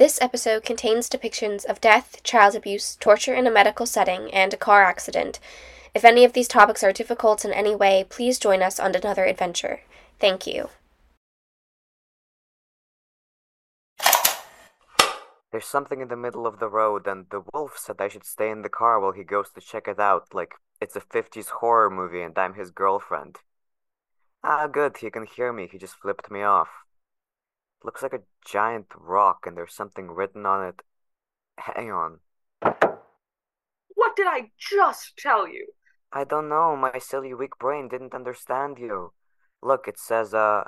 This episode contains depictions of death, child abuse, torture in a medical setting, and a car accident. If any of these topics are difficult in any way, please join us on another adventure. Thank you. There's something in the middle of the road, and the wolf said I should stay in the car while he goes to check it out, like it's a 50s horror movie and I'm his girlfriend. Ah, good, he can hear me, he just flipped me off. Looks like a giant rock, and there's something written on it. Hang on. What did I just tell you? I don't know, my silly weak brain didn't understand you. Look, it says, uh,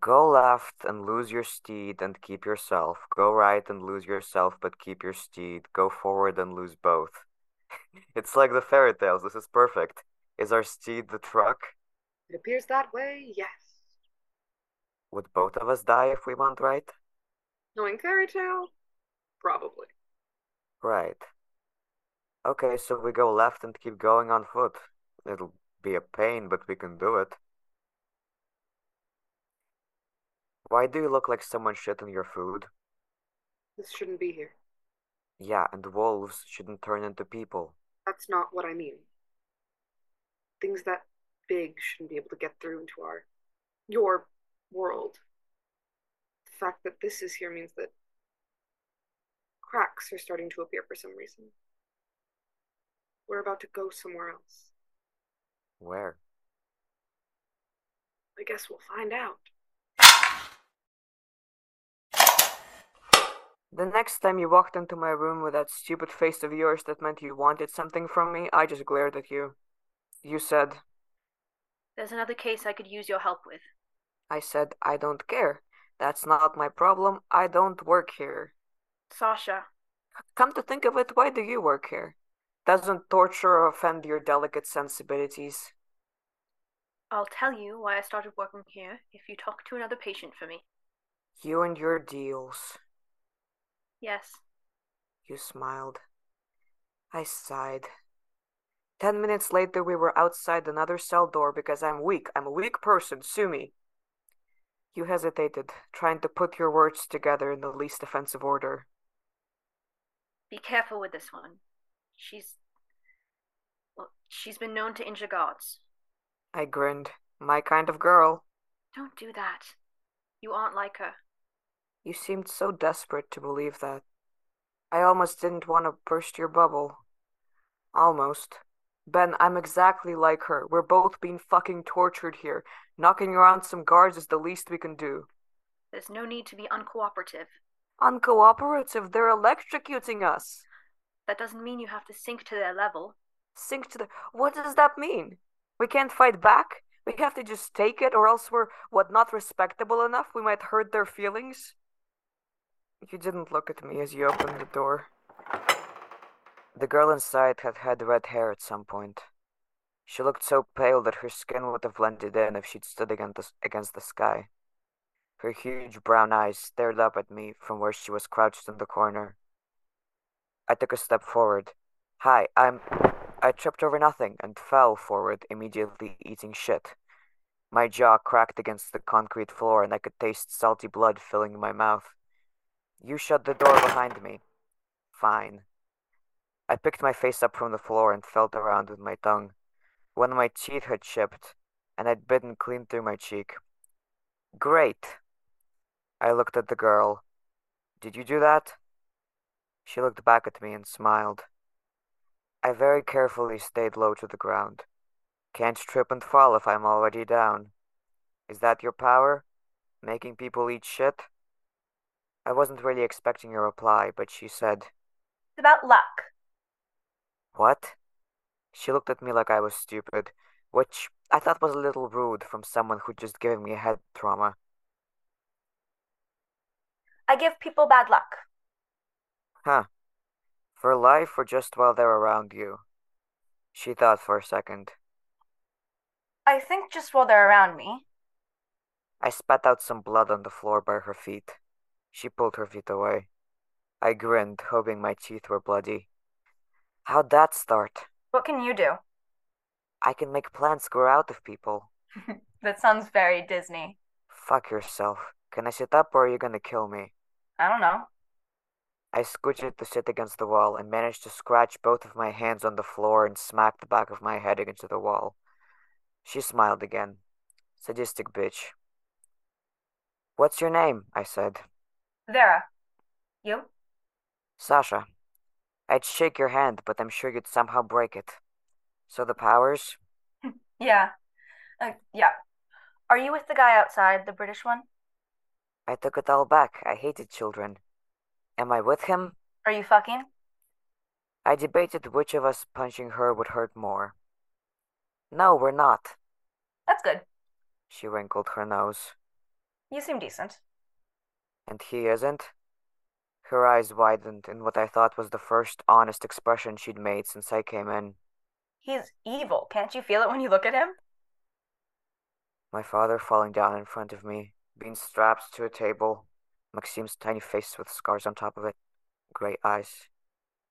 Go left and lose your steed and keep yourself. Go right and lose yourself but keep your steed. Go forward and lose both. it's like the fairy tales. This is perfect. Is our steed the truck? It appears that way, yes. Would both of us die if we went right? Knowing fairy tale? Probably. Right. Okay, so we go left and keep going on foot. It'll be a pain, but we can do it. Why do you look like someone shit on your food? This shouldn't be here. Yeah, and wolves shouldn't turn into people. That's not what I mean. Things that big shouldn't be able to get through into our your world. The fact that this is here means that cracks are starting to appear for some reason. We're about to go somewhere else. Where? I guess we'll find out. The next time you walked into my room with that stupid face of yours that meant you wanted something from me, I just glared at you. You said, There's another case I could use your help with. I said, I don't care. That's not my problem. I don't work here. Sasha. Come to think of it, why do you work here? Doesn't torture offend your delicate sensibilities? I'll tell you why I started working here if you talk to another patient for me. You and your deals. Yes. You smiled. I sighed. Ten minutes later, we were outside another cell door because I'm weak. I'm a weak person. Sue me. You hesitated, trying to put your words together in the least offensive order. Be careful with this one. She's. Well, she's been known to injure guards. I grinned. My kind of girl. Don't do that. You aren't like her. You seemed so desperate to believe that. I almost didn't want to burst your bubble. Almost. Ben, I'm exactly like her. We're both being fucking tortured here. Knocking around some guards is the least we can do. There's no need to be uncooperative. Uncooperative? They're electrocuting us. That doesn't mean you have to sink to their level. Sink to the. What does that mean? We can't fight back? We have to just take it, or else we're, what, not respectable enough? We might hurt their feelings? You didn't look at me as you opened the door. The girl inside had had red hair at some point. She looked so pale that her skin would have blended in if she'd stood against the, against the sky. Her huge brown eyes stared up at me from where she was crouched in the corner. I took a step forward. Hi, I'm. I tripped over nothing and fell forward, immediately eating shit. My jaw cracked against the concrete floor and I could taste salty blood filling my mouth. You shut the door behind me. Fine. I picked my face up from the floor and felt around with my tongue. One of my teeth had chipped, and I'd bitten clean through my cheek. Great. I looked at the girl. Did you do that? She looked back at me and smiled. I very carefully stayed low to the ground. Can't trip and fall if I'm already down. Is that your power? Making people eat shit? I wasn't really expecting a reply, but she said, It's about luck. What? She looked at me like I was stupid, which I thought was a little rude from someone who'd just given me a head trauma. I give people bad luck. Huh. For life or just while they're around you? She thought for a second. I think just while they're around me. I spat out some blood on the floor by her feet. She pulled her feet away. I grinned, hoping my teeth were bloody. How'd that start? What can you do? I can make plants grow out of people. that sounds very Disney. Fuck yourself. Can I sit up or are you gonna kill me? I don't know. I scooted to sit against the wall and managed to scratch both of my hands on the floor and smack the back of my head against the wall. She smiled again. Sadistic bitch. What's your name? I said. Vera. You? Sasha. I'd shake your hand, but I'm sure you'd somehow break it. So the powers? Yeah. Uh, yeah. Are you with the guy outside, the British one? I took it all back. I hated children. Am I with him? Are you fucking? I debated which of us punching her would hurt more. No, we're not. That's good. She wrinkled her nose. You seem decent. And he isn't? Her eyes widened in what I thought was the first honest expression she'd made since I came in. He's evil. Can't you feel it when you look at him? My father falling down in front of me, being strapped to a table, Maxim's tiny face with scars on top of it, gray eyes.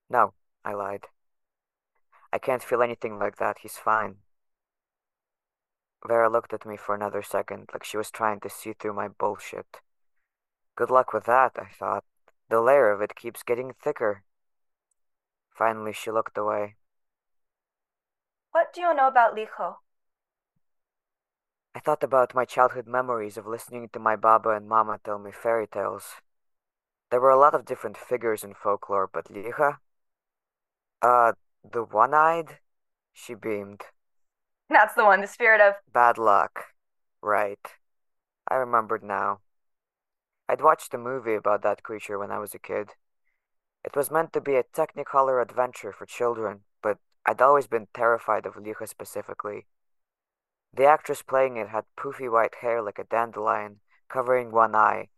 No, I lied. I can't feel anything like that. He's fine. Vera looked at me for another second, like she was trying to see through my bullshit. Good luck with that, I thought. The layer of it keeps getting thicker. Finally, she looked away. What do you know about Licha? I thought about my childhood memories of listening to my Baba and Mama tell me fairy tales. There were a lot of different figures in folklore, but Licha? Uh, the one eyed? She beamed. That's the one, the spirit of. Bad luck. Right. I remembered now. I'd watched a movie about that creature when I was a kid. It was meant to be a technicolor adventure for children, but I'd always been terrified of Licha specifically. The actress playing it had poofy white hair like a dandelion, covering one eye,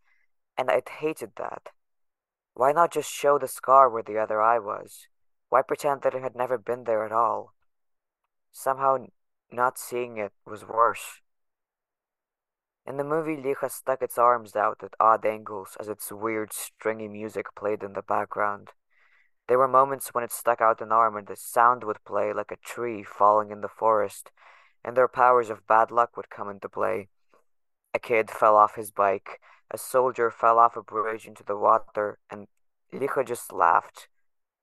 and I'd hated that. Why not just show the scar where the other eye was? Why pretend that it had never been there at all? Somehow, not seeing it was worse. In the movie, Licha stuck its arms out at odd angles as its weird, stringy music played in the background. There were moments when it stuck out an arm and the sound would play like a tree falling in the forest, and their powers of bad luck would come into play. A kid fell off his bike, a soldier fell off a bridge into the water, and Licha just laughed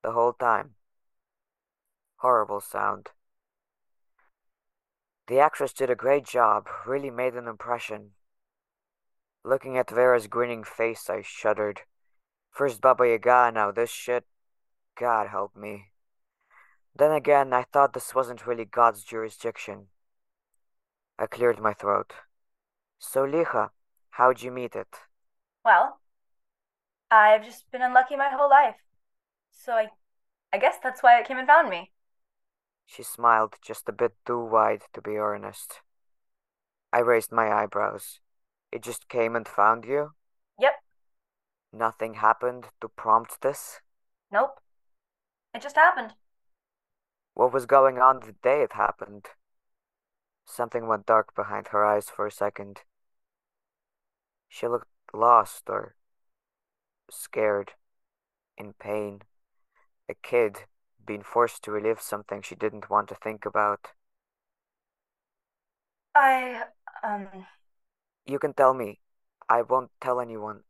the whole time. Horrible sound. The actress did a great job, really made an impression. Looking at Vera's grinning face, I shuddered. First Baba Yaga, now this shit. God help me. Then again, I thought this wasn't really God's jurisdiction. I cleared my throat. So, Licha, how'd you meet it? Well, I've just been unlucky my whole life. So I I guess that's why it came and found me. She smiled just a bit too wide to be earnest. I raised my eyebrows. It just came and found you? Yep. Nothing happened to prompt this? Nope. It just happened. What was going on the day it happened? Something went dark behind her eyes for a second. She looked lost or scared, in pain. A kid being forced to relive something she didn't want to think about. I um You can tell me. I won't tell anyone.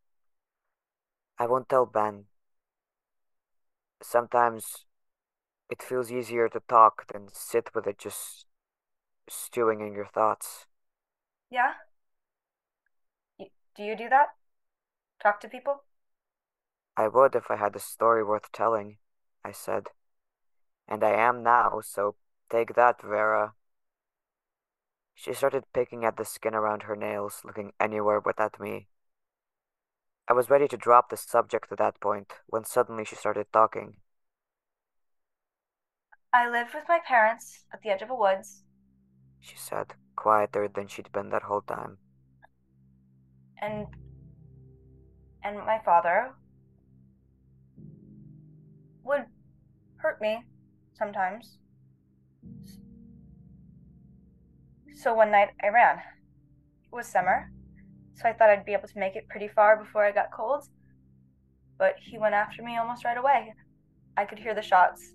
I won't tell Ben. Sometimes it feels easier to talk than sit with it just stewing in your thoughts. yeah. Do you do that? Talk to people? I would if I had a story worth telling, I said. And I am now, so take that, Vera. She started picking at the skin around her nails, looking anywhere but at me. I was ready to drop the subject at that point when suddenly she started talking. I lived with my parents at the edge of a woods, She said, quieter than she'd been that whole time. and and my father would hurt me sometimes. So one night I ran. It was summer, so I thought I'd be able to make it pretty far before I got cold. But he went after me almost right away. I could hear the shots,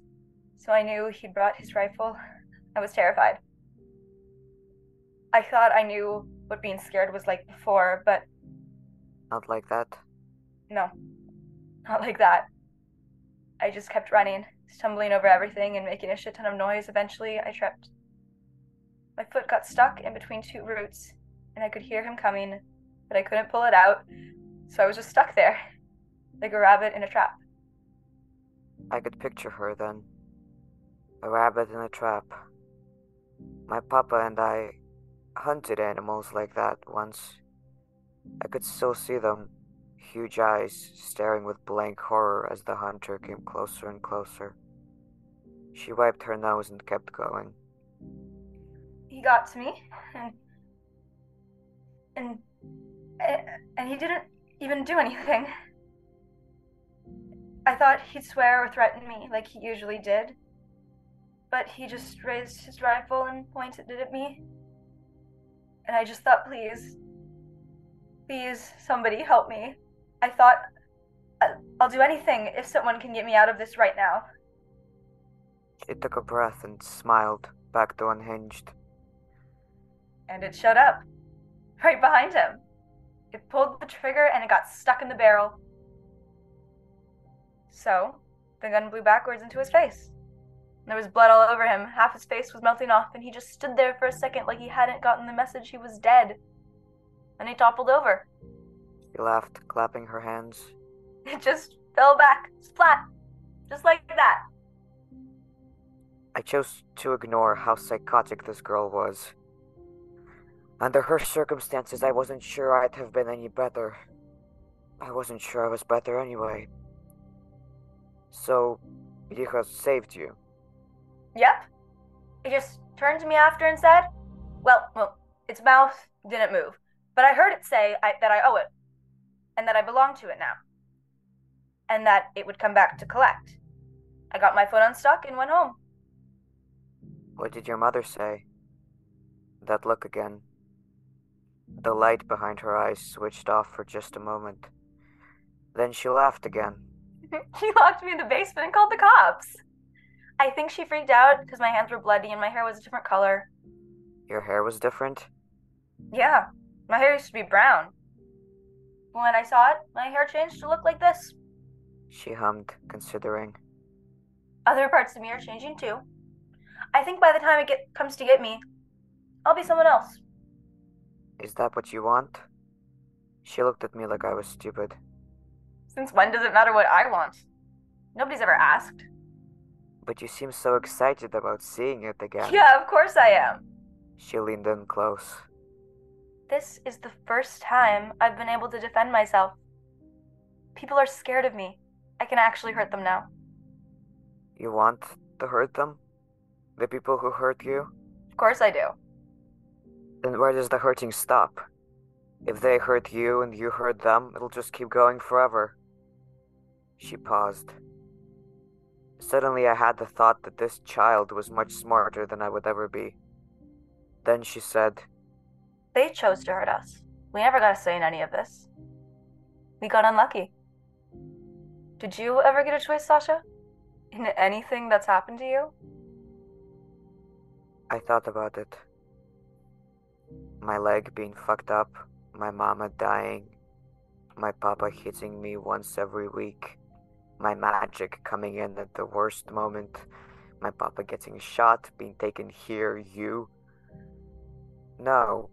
so I knew he'd brought his rifle. I was terrified. I thought I knew what being scared was like before, but Not like that. No, not like that. I just kept running, stumbling over everything and making a shit ton of noise. Eventually, I tripped. My foot got stuck in between two roots, and I could hear him coming, but I couldn't pull it out, so I was just stuck there, like a rabbit in a trap. I could picture her then. A rabbit in a trap. My papa and I hunted animals like that once. I could still see them, huge eyes staring with blank horror as the hunter came closer and closer. She wiped her nose and kept going. He got to me, and and and he didn't even do anything. I thought he'd swear or threaten me like he usually did, but he just raised his rifle and pointed it at me. And I just thought, please, please, somebody help me. I thought, I'll do anything if someone can get me out of this right now. She took a breath and smiled, back to unhinged. And it showed up, right behind him. It pulled the trigger and it got stuck in the barrel. So, the gun blew backwards into his face. There was blood all over him, half his face was melting off, and he just stood there for a second like he hadn't gotten the message he was dead. And he toppled over. She laughed, clapping her hands. It just fell back, splat, just like that. I chose to ignore how psychotic this girl was. Under her circumstances, I wasn't sure I'd have been any better. I wasn't sure I was better anyway. So, Licha saved you. Yep. He just turned to me after and said, Well, well, its mouth didn't move, but I heard it say I, that I owe it, and that I belong to it now, and that it would come back to collect. I got my foot unstuck and went home. What did your mother say? That look again. The light behind her eyes switched off for just a moment. Then she laughed again. she locked me in the basement and called the cops. I think she freaked out because my hands were bloody and my hair was a different color. Your hair was different? Yeah, my hair used to be brown. When I saw it, my hair changed to look like this. She hummed, considering. Other parts of me are changing too. I think by the time it get, comes to get me, I'll be someone else. Is that what you want? She looked at me like I was stupid. Since when does it matter what I want? Nobody's ever asked. But you seem so excited about seeing it again. Yeah, of course I am. She leaned in close. This is the first time I've been able to defend myself. People are scared of me. I can actually hurt them now. You want to hurt them? The people who hurt you? Of course I do. Then where does the hurting stop? If they hurt you and you hurt them, it'll just keep going forever. She paused. Suddenly, I had the thought that this child was much smarter than I would ever be. Then she said, They chose to hurt us. We never got a say in any of this. We got unlucky. Did you ever get a choice, Sasha? In anything that's happened to you? I thought about it. My leg being fucked up, my mama dying, my papa hitting me once every week, my magic coming in at the worst moment, my papa getting shot, being taken here, you. No.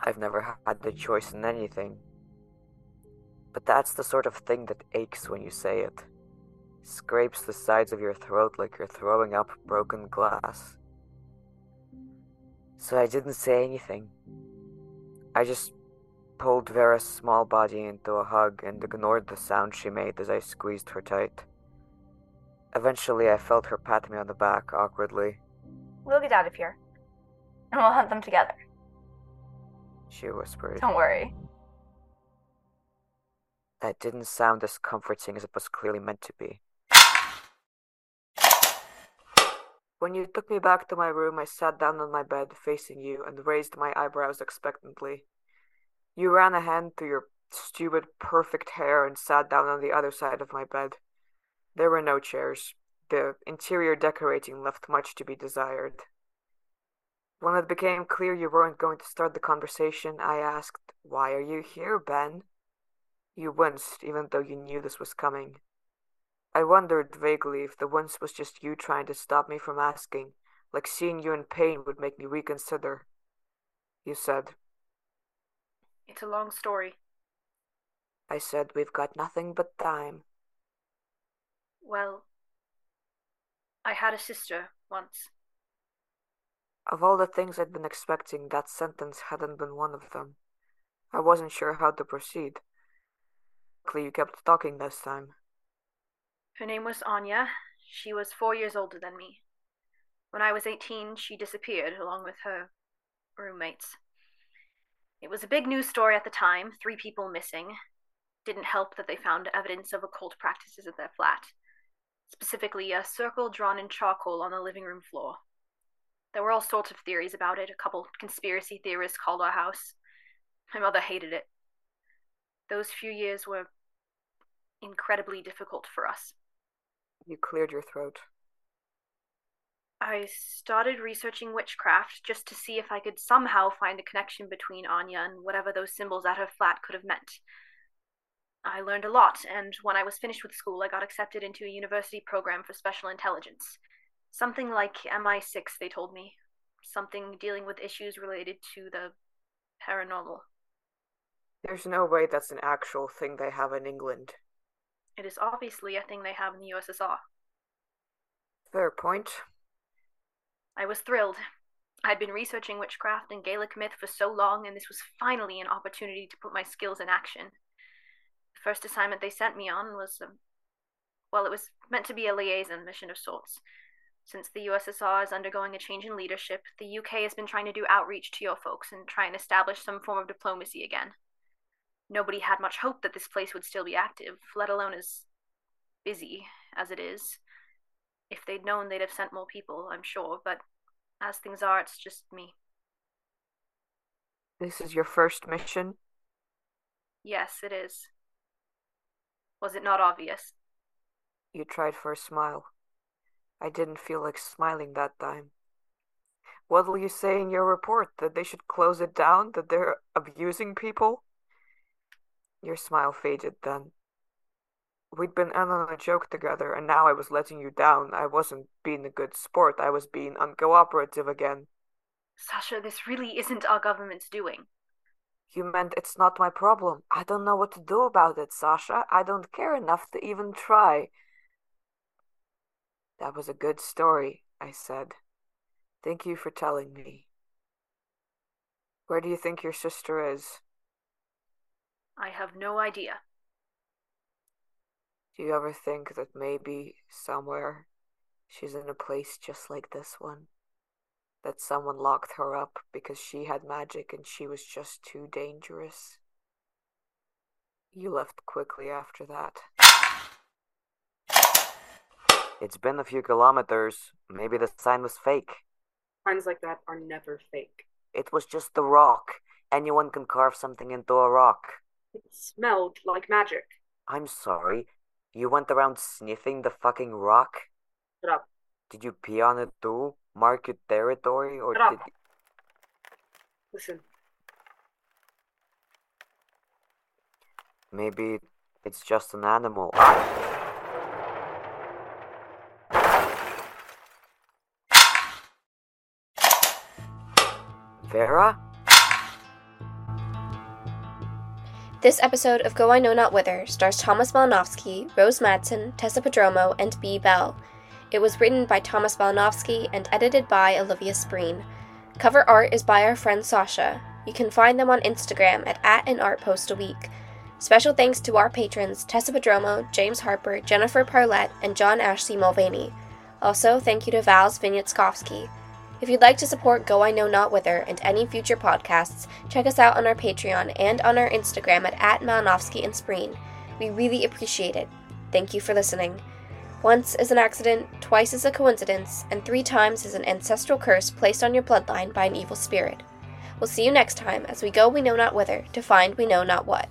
I've never had the choice in anything. But that's the sort of thing that aches when you say it. Scrapes the sides of your throat like you're throwing up broken glass. So I didn't say anything. I just pulled Vera's small body into a hug and ignored the sound she made as I squeezed her tight. Eventually, I felt her pat me on the back awkwardly. We'll get out of here. And we'll hunt them together. She whispered. Don't worry. That didn't sound as comforting as it was clearly meant to be. When you took me back to my room, I sat down on my bed facing you and raised my eyebrows expectantly. You ran a hand through your stupid, perfect hair and sat down on the other side of my bed. There were no chairs. The interior decorating left much to be desired. When it became clear you weren't going to start the conversation, I asked, Why are you here, Ben? You winced, even though you knew this was coming. I wondered vaguely if the wince was just you trying to stop me from asking, like seeing you in pain would make me reconsider. You said, It's a long story. I said, we've got nothing but time. Well, I had a sister once. Of all the things I'd been expecting, that sentence hadn't been one of them. I wasn't sure how to proceed. Luckily, you kept talking this time. Her name was Anya. She was four years older than me. When I was 18, she disappeared along with her roommates. It was a big news story at the time three people missing. Didn't help that they found evidence of occult practices at their flat, specifically a circle drawn in charcoal on the living room floor. There were all sorts of theories about it. A couple conspiracy theorists called our house. My mother hated it. Those few years were incredibly difficult for us. You cleared your throat. I started researching witchcraft just to see if I could somehow find a connection between Anya and whatever those symbols at her flat could have meant. I learned a lot, and when I was finished with school, I got accepted into a university program for special intelligence. Something like MI6, they told me. Something dealing with issues related to the paranormal. There's no way that's an actual thing they have in England. It is obviously a thing they have in the USSR. Fair point. I was thrilled. I had been researching witchcraft and Gaelic myth for so long, and this was finally an opportunity to put my skills in action. The first assignment they sent me on was, um, well, it was meant to be a liaison mission of sorts. Since the USSR is undergoing a change in leadership, the UK has been trying to do outreach to your folks and try and establish some form of diplomacy again. Nobody had much hope that this place would still be active, let alone as busy as it is. If they'd known, they'd have sent more people, I'm sure, but as things are, it's just me. This is your first mission? Yes, it is. Was it not obvious? You tried for a smile. I didn't feel like smiling that time. What'll you say in your report? That they should close it down? That they're abusing people? Your smile faded then. We'd been in on a joke together, and now I was letting you down. I wasn't being a good sport, I was being uncooperative again. Sasha, this really isn't our government's doing. You meant it's not my problem. I don't know what to do about it, Sasha. I don't care enough to even try. That was a good story, I said. Thank you for telling me. Where do you think your sister is? I have no idea. Do you ever think that maybe somewhere she's in a place just like this one? That someone locked her up because she had magic and she was just too dangerous? You left quickly after that. It's been a few kilometers. Maybe the sign was fake. Signs like that are never fake. It was just the rock. Anyone can carve something into a rock. It smelled like magic. I'm sorry. You went around sniffing the fucking rock? Shut up. Did you pee on it too? Mark your territory? Or Shut did Listen, maybe it's just an animal? Vera? This episode of Go I Know Not Whither stars Thomas Malinovsky, Rose Madsen, Tessa Prodromou, and Bea Bell. It was written by Thomas Malinovsky and edited by Olivia Spreen. Cover art is by our friend Sasha. You can find them on Instagram at, at an art post a week. Special thanks to our patrons Tessa Prodromou, James Harper, Jennifer Parlett, and John Ashley Mulvaney. Also, thank you to Vals Vinyetskovsky. If you'd like to support Go I Know Not Whither and any future podcasts, check us out on our Patreon and on our Instagram at, at Malinovsky and Spreen. We really appreciate it. Thank you for listening. Once is an accident, twice is a coincidence, and three times is an ancestral curse placed on your bloodline by an evil spirit. We'll see you next time as we go we know not whither to find we know not what.